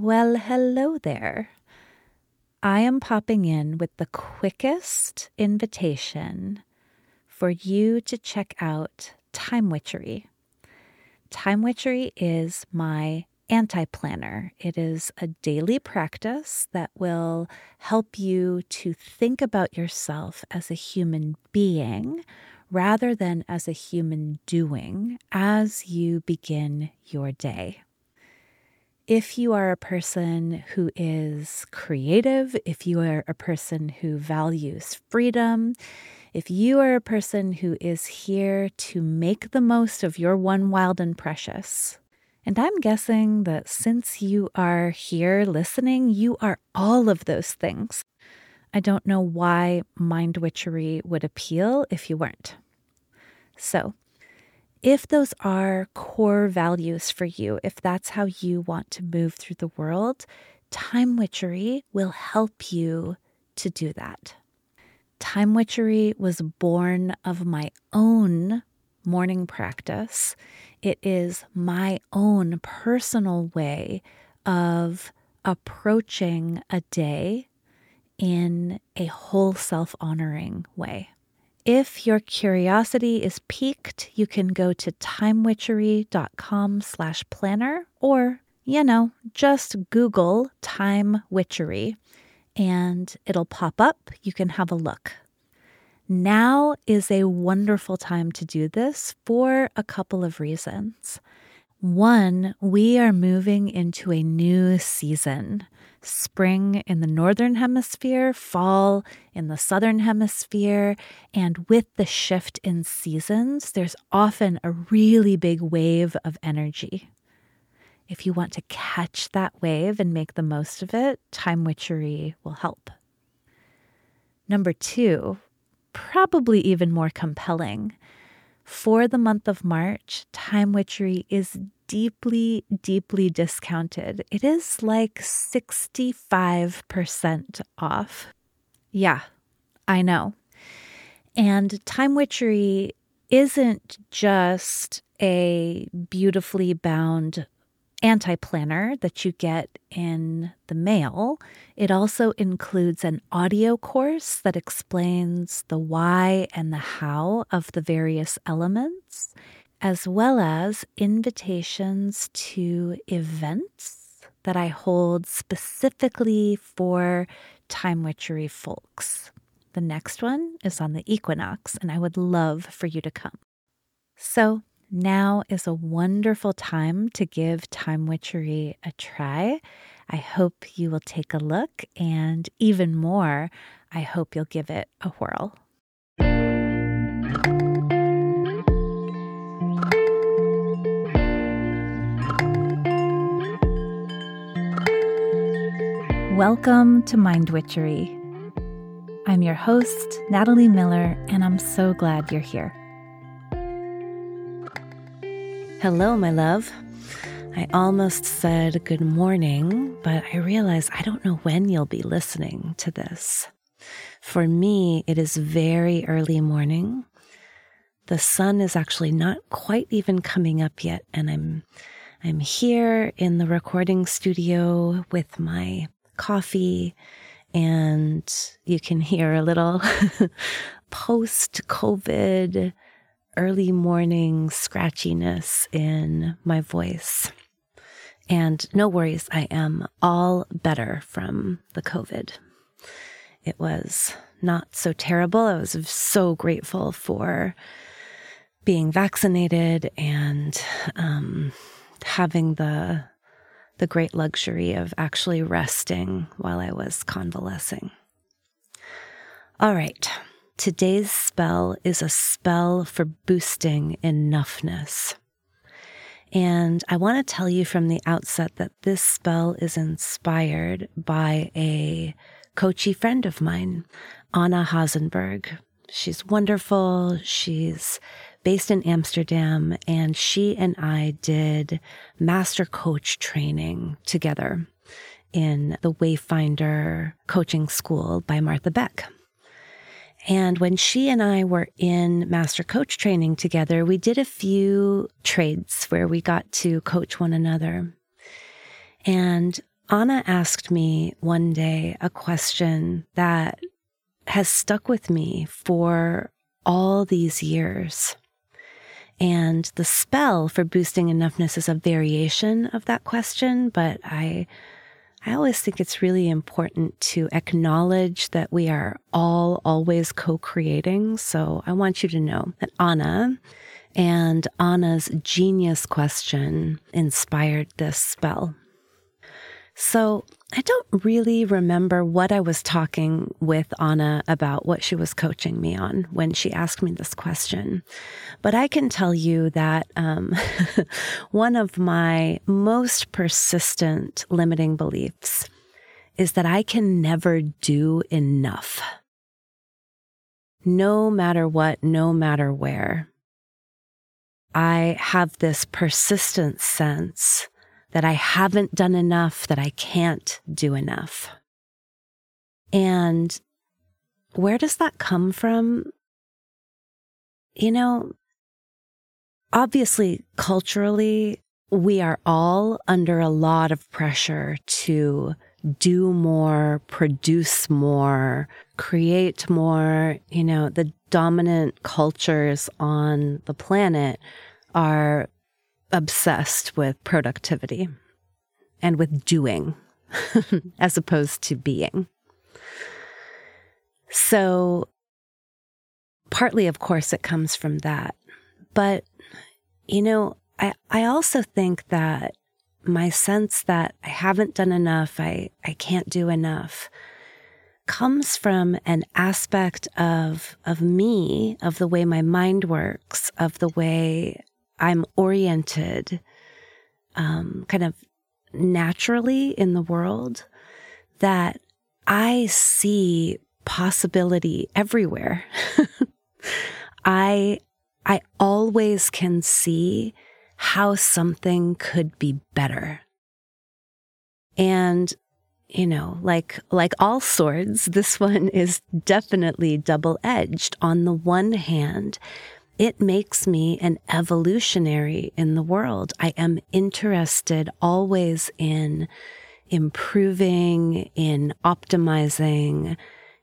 Well, hello there. I am popping in with the quickest invitation for you to check out Time Witchery. Time Witchery is my anti planner. It is a daily practice that will help you to think about yourself as a human being rather than as a human doing as you begin your day. If you are a person who is creative, if you are a person who values freedom, if you are a person who is here to make the most of your one wild and precious, and I'm guessing that since you are here listening, you are all of those things. I don't know why mind witchery would appeal if you weren't. So, if those are core values for you, if that's how you want to move through the world, time witchery will help you to do that. Time witchery was born of my own morning practice it is my own personal way of approaching a day in a whole self honoring way. If your curiosity is piqued, you can go to timewitchery.com slash planner or, you know, just Google time witchery and it'll pop up. You can have a look. Now is a wonderful time to do this for a couple of reasons. One, we are moving into a new season. Spring in the northern hemisphere, fall in the southern hemisphere, and with the shift in seasons, there's often a really big wave of energy. If you want to catch that wave and make the most of it, time witchery will help. Number two, probably even more compelling. For the month of March, Time Witchery is deeply, deeply discounted. It is like 65% off. Yeah, I know. And Time Witchery isn't just a beautifully bound anti planner that you get in the mail. It also includes an audio course that explains the why and the how of the various elements, as well as invitations to events that I hold specifically for time witchery folks. The next one is on the equinox, and I would love for you to come. So, now is a wonderful time to give Time Witchery a try. I hope you will take a look, and even more, I hope you'll give it a whirl. Welcome to Mind Witchery. I'm your host, Natalie Miller, and I'm so glad you're here. Hello, my love. I almost said good morning, but I realize I don't know when you'll be listening to this. For me, it is very early morning. The sun is actually not quite even coming up yet, and I'm I'm here in the recording studio with my coffee and you can hear a little post COVID early morning scratchiness in my voice. And no worries, I am all better from the COVID. It was not so terrible. I was so grateful for being vaccinated and um, having the the great luxury of actually resting while I was convalescing. All right. Today's spell is a spell for boosting enoughness. And I want to tell you from the outset that this spell is inspired by a coachy friend of mine, Anna Hazenberg. She's wonderful. She's based in Amsterdam, and she and I did master coach training together in the Wayfinder coaching school by Martha Beck. And when she and I were in master coach training together, we did a few trades where we got to coach one another. And Anna asked me one day a question that has stuck with me for all these years. And the spell for boosting enoughness is a variation of that question, but I I always think it's really important to acknowledge that we are all always co-creating. So I want you to know that Anna and Anna's genius question inspired this spell. So I don't really remember what I was talking with Anna about what she was coaching me on when she asked me this question. But I can tell you that um, one of my most persistent limiting beliefs is that I can never do enough. No matter what, no matter where. I have this persistent sense that I haven't done enough, that I can't do enough. And where does that come from? You know, obviously, culturally, we are all under a lot of pressure to do more, produce more, create more. You know, the dominant cultures on the planet are obsessed with productivity and with doing as opposed to being. So, partly, of course, it comes from that. But, you know, I, I also think that my sense that I haven't done enough, I, I can't do enough, comes from an aspect of, of me, of the way my mind works, of the way I'm oriented um, kind of naturally in the world that I see possibility everywhere. I I always can see how something could be better. And you know, like like all swords, this one is definitely double-edged. On the one hand, it makes me an evolutionary in the world. I am interested always in improving, in optimizing.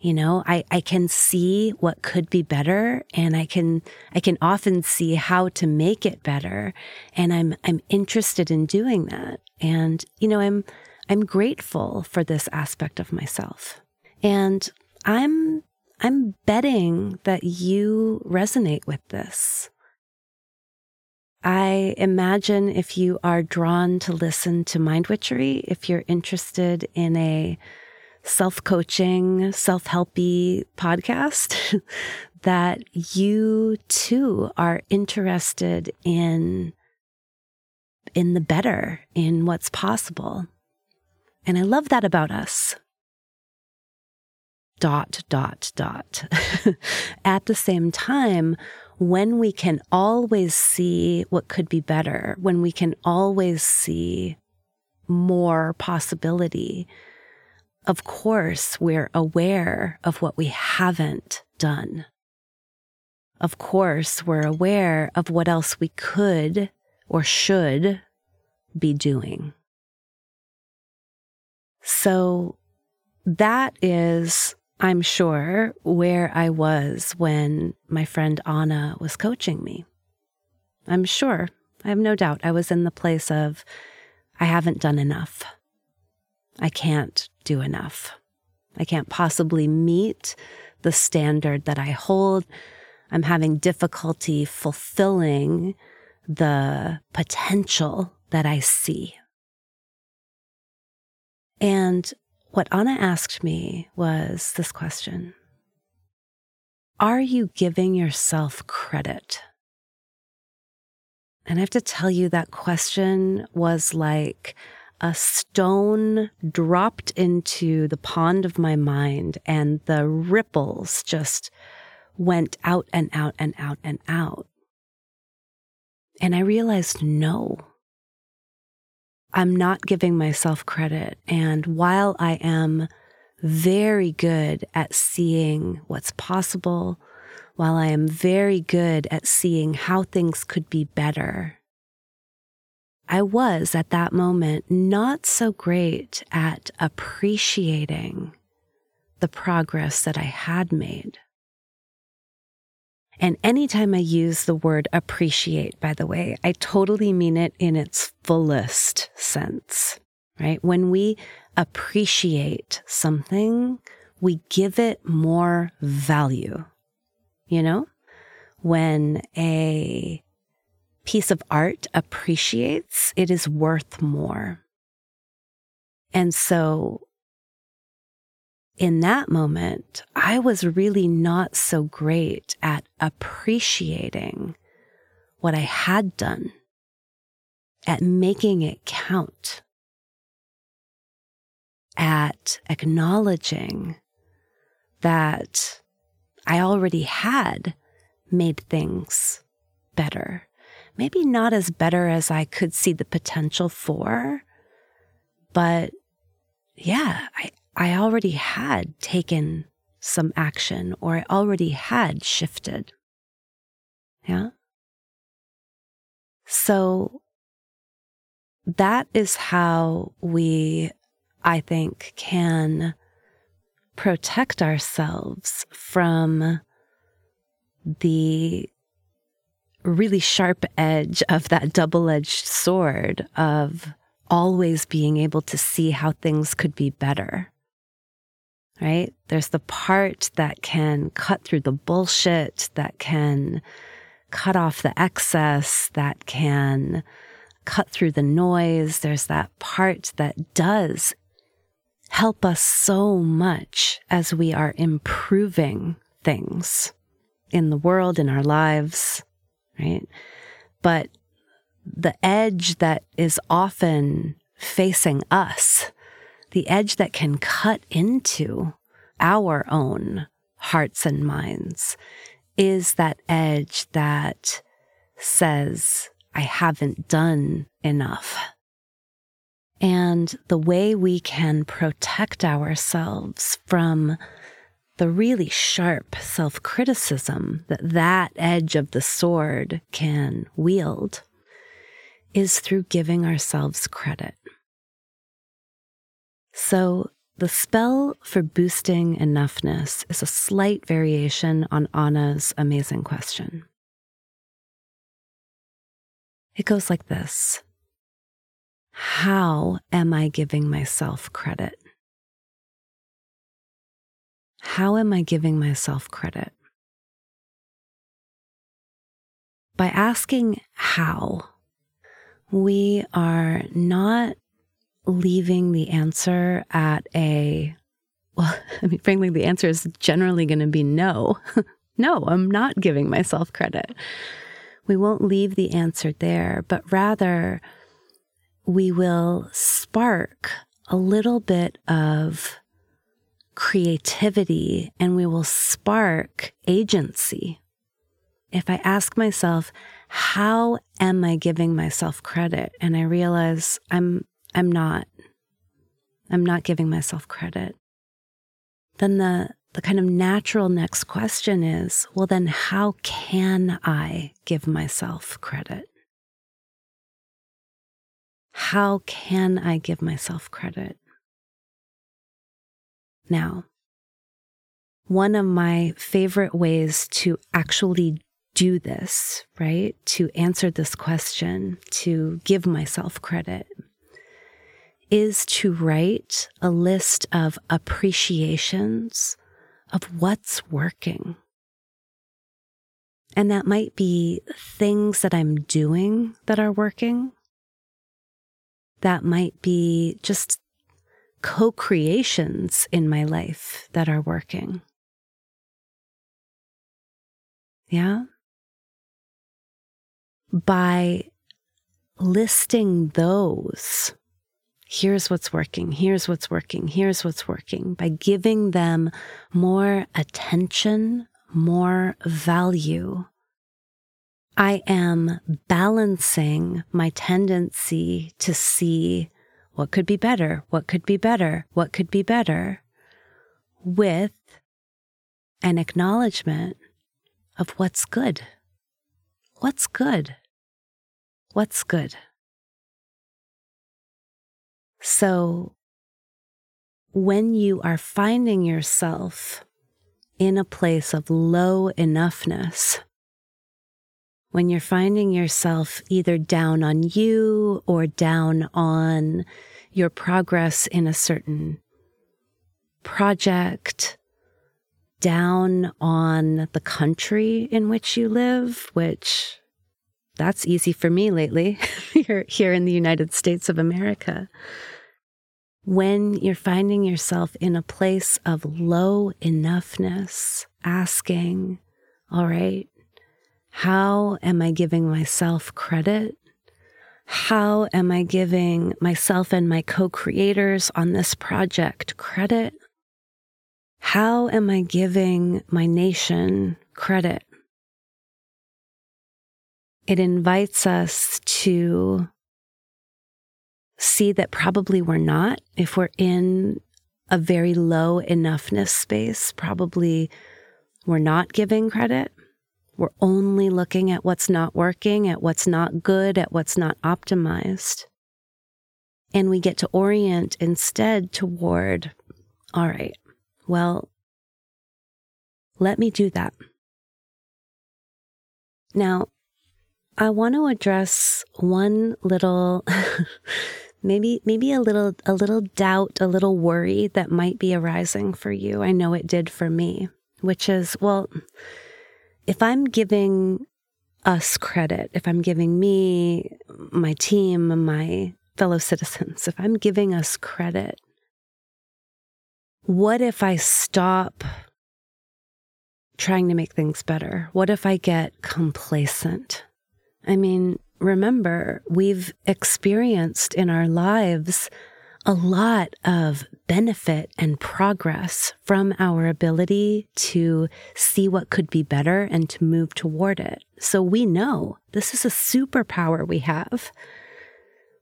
You know, I, I can see what could be better and I can, I can often see how to make it better. And I'm, I'm interested in doing that. And, you know, I'm, I'm grateful for this aspect of myself. And I'm I'm betting that you resonate with this. I imagine if you are drawn to listen to Mind Witchery, if you're interested in a self coaching, self helpy podcast, that you too are interested in, in the better, in what's possible. And I love that about us dot, dot, dot. At the same time, when we can always see what could be better, when we can always see more possibility, of course, we're aware of what we haven't done. Of course, we're aware of what else we could or should be doing. So that is I'm sure, where I was when my friend Anna was coaching me. I'm sure, I have no doubt, I was in the place of, I haven't done enough. I can't do enough. I can't possibly meet the standard that I hold. I'm having difficulty fulfilling the potential that I see. And what Anna asked me was this question Are you giving yourself credit? And I have to tell you, that question was like a stone dropped into the pond of my mind, and the ripples just went out and out and out and out. And I realized no, I'm not giving myself credit. And while I am very good at seeing what's possible, while I am very good at seeing how things could be better, I was at that moment not so great at appreciating the progress that I had made. And anytime I use the word appreciate, by the way, I totally mean it in its fullest sense, right? When we appreciate something, we give it more value. You know, when a piece of art appreciates, it is worth more. And so in that moment, I was really not so great at appreciating what I had done, at making it count, at acknowledging that I already had made things better. Maybe not as better as I could see the potential for, but yeah, I, I already had taken some action or I already had shifted. Yeah. So that is how we, I think, can protect ourselves from the really sharp edge of that double edged sword of always being able to see how things could be better right? There's the part that can cut through the bullshit, that can cut off the excess, that can cut through the noise. There's that part that does help us so much as we are improving things in the world, in our lives, right? But the edge that is often facing us the edge that can cut into our own hearts and minds is that edge that says, I haven't done enough. And the way we can protect ourselves from the really sharp self criticism that that edge of the sword can wield is through giving ourselves credit. So, the spell for boosting enoughness is a slight variation on Anna's amazing question. It goes like this How am I giving myself credit? How am I giving myself credit? By asking how, we are not leaving the answer at a, well, I mean, frankly, the answer is generally going to be no. no, I'm not giving myself credit. We won't leave the answer there, but rather we will spark a little bit of creativity and we will spark agency. If I ask myself, how am I giving myself credit? And I realize I'm I'm not. I'm not giving myself credit. Then the, the kind of natural next question is well, then how can I give myself credit? How can I give myself credit? Now, one of my favorite ways to actually do this, right? To answer this question, to give myself credit, is to write a list of appreciations of what's working. And that might be things that I'm doing that are working. That might be just co creations in my life that are working. Yeah? By listing those here's what's working, here's what's working, here's what's working, by giving them more attention, more value. I am balancing my tendency to see what could be better, what could be better, what could be better, with an acknowledgement of what's good. What's good? What's good? So, when you are finding yourself in a place of low enoughness, when you're finding yourself either down on you or down on your progress in a certain project, down on the country in which you live, which that's easy for me lately here, here in the United States of America. When you're finding yourself in a place of low enoughness, asking, all right, how am I giving myself credit? How am I giving myself and my co creators on this project credit? How am I giving my nation credit? It invites us to see that probably we're not. If we're in a very low enoughness space, probably we're not giving credit. We're only looking at what's not working, at what's not good, at what's not optimized. And we get to orient instead toward, all right, well, let me do that. Now, I want to address one little maybe maybe a little a little doubt, a little worry that might be arising for you. I know it did for me, which is, well, if I'm giving us credit, if I'm giving me, my team, my fellow citizens, if I'm giving us credit, what if I stop trying to make things better? What if I get complacent? I mean, remember, we've experienced in our lives a lot of benefit and progress from our ability to see what could be better and to move toward it. So we know this is a superpower we have.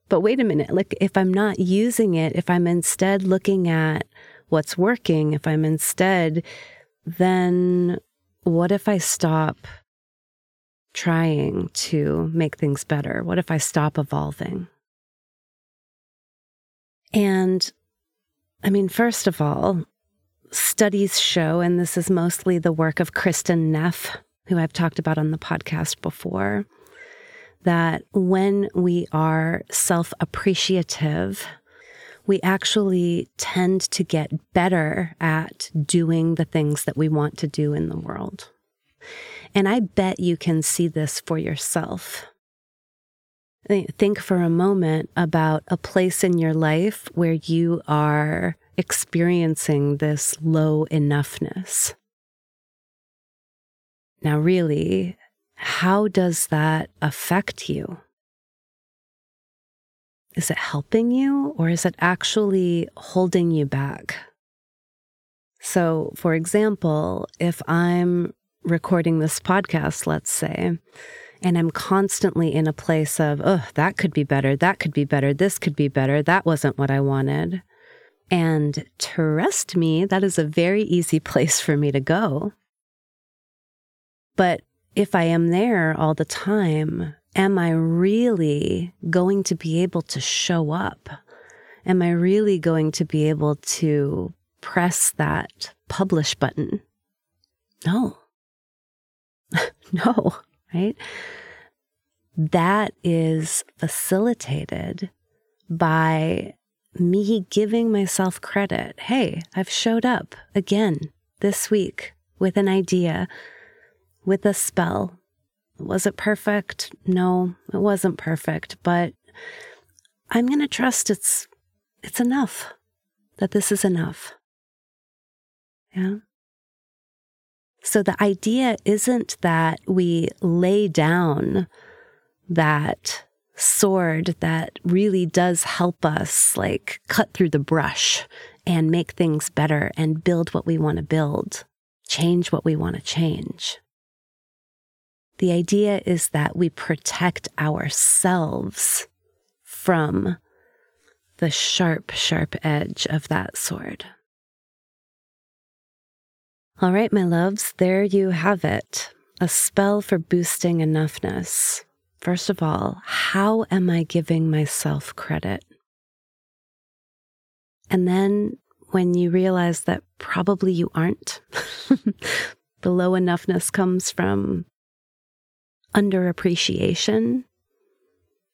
But wait a minute, like if I'm not using it, if I'm instead looking at what's working, if I'm instead, then what if I stop trying to make things better? What if I stop evolving? And I mean, first of all, studies show, and this is mostly the work of Kristin Neff, who I've talked about on the podcast before, that when we are self appreciative, we actually tend to get better at doing the things that we want to do in the world. And I bet you can see this for yourself. Think for a moment about a place in your life where you are experiencing this low enoughness. Now, really, how does that affect you? Is it helping you or is it actually holding you back? So, for example, if I'm recording this podcast, let's say, and I'm constantly in a place of, oh, that could be better, that could be better, this could be better, that wasn't what I wanted. And trust me, that is a very easy place for me to go. But if I am there all the time, am I really going to be able to show up? Am I really going to be able to press that publish button? No. no, right? That is facilitated by me giving myself credit. Hey, I've showed up again this week with an idea, with a spell. Was it perfect? No, it wasn't perfect, but I'm going to trust it's it's enough. That this is enough. Yeah. So the idea isn't that we lay down that sword that really does help us like cut through the brush and make things better and build what we want to build, change what we want to change. The idea is that we protect ourselves from the sharp, sharp edge of that sword. All right, my loves, there you have it. A spell for boosting enoughness. First of all, how am I giving myself credit? And then when you realize that probably you aren't, the low enoughness comes from underappreciation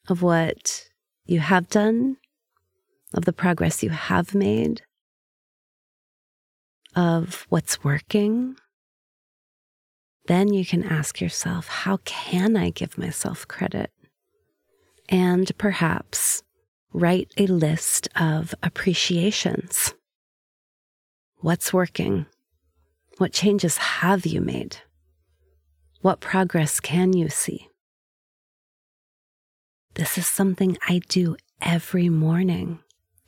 of what you have done, of the progress you have made, of what's working, then you can ask yourself, how can I give myself credit? And perhaps write a list of appreciations. What's working? What changes have you made? What progress can you see? This is something I do every morning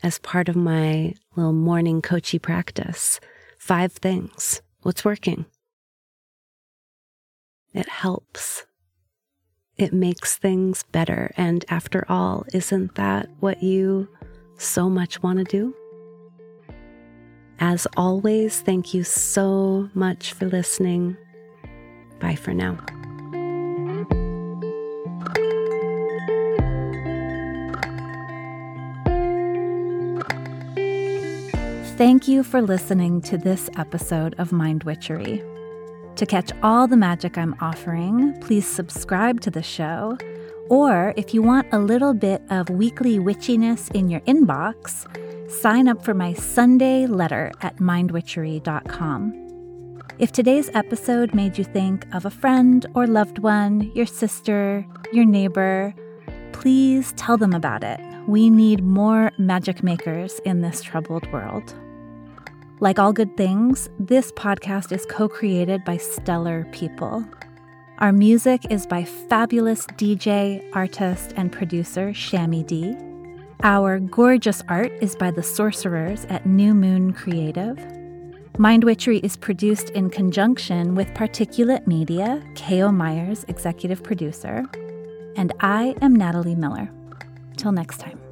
as part of my little morning coachy practice. Five things. What's working? It helps. It makes things better. And after all, isn't that what you so much want to do? As always, thank you so much for listening. Bye for now. Thank you for listening to this episode of Mind Witchery. To catch all the magic I'm offering, please subscribe to the show. Or if you want a little bit of weekly witchiness in your inbox, sign up for my Sunday letter at mindwitchery.com. If today's episode made you think of a friend or loved one, your sister, your neighbor, please tell them about it. We need more magic makers in this troubled world. Like all good things, this podcast is co created by stellar people. Our music is by fabulous DJ, artist, and producer Shammy D. Our gorgeous art is by the sorcerers at New Moon Creative. Mind Witchery is produced in conjunction with Particulate Media, K.O. Myers, executive producer. And I am Natalie Miller. Till next time.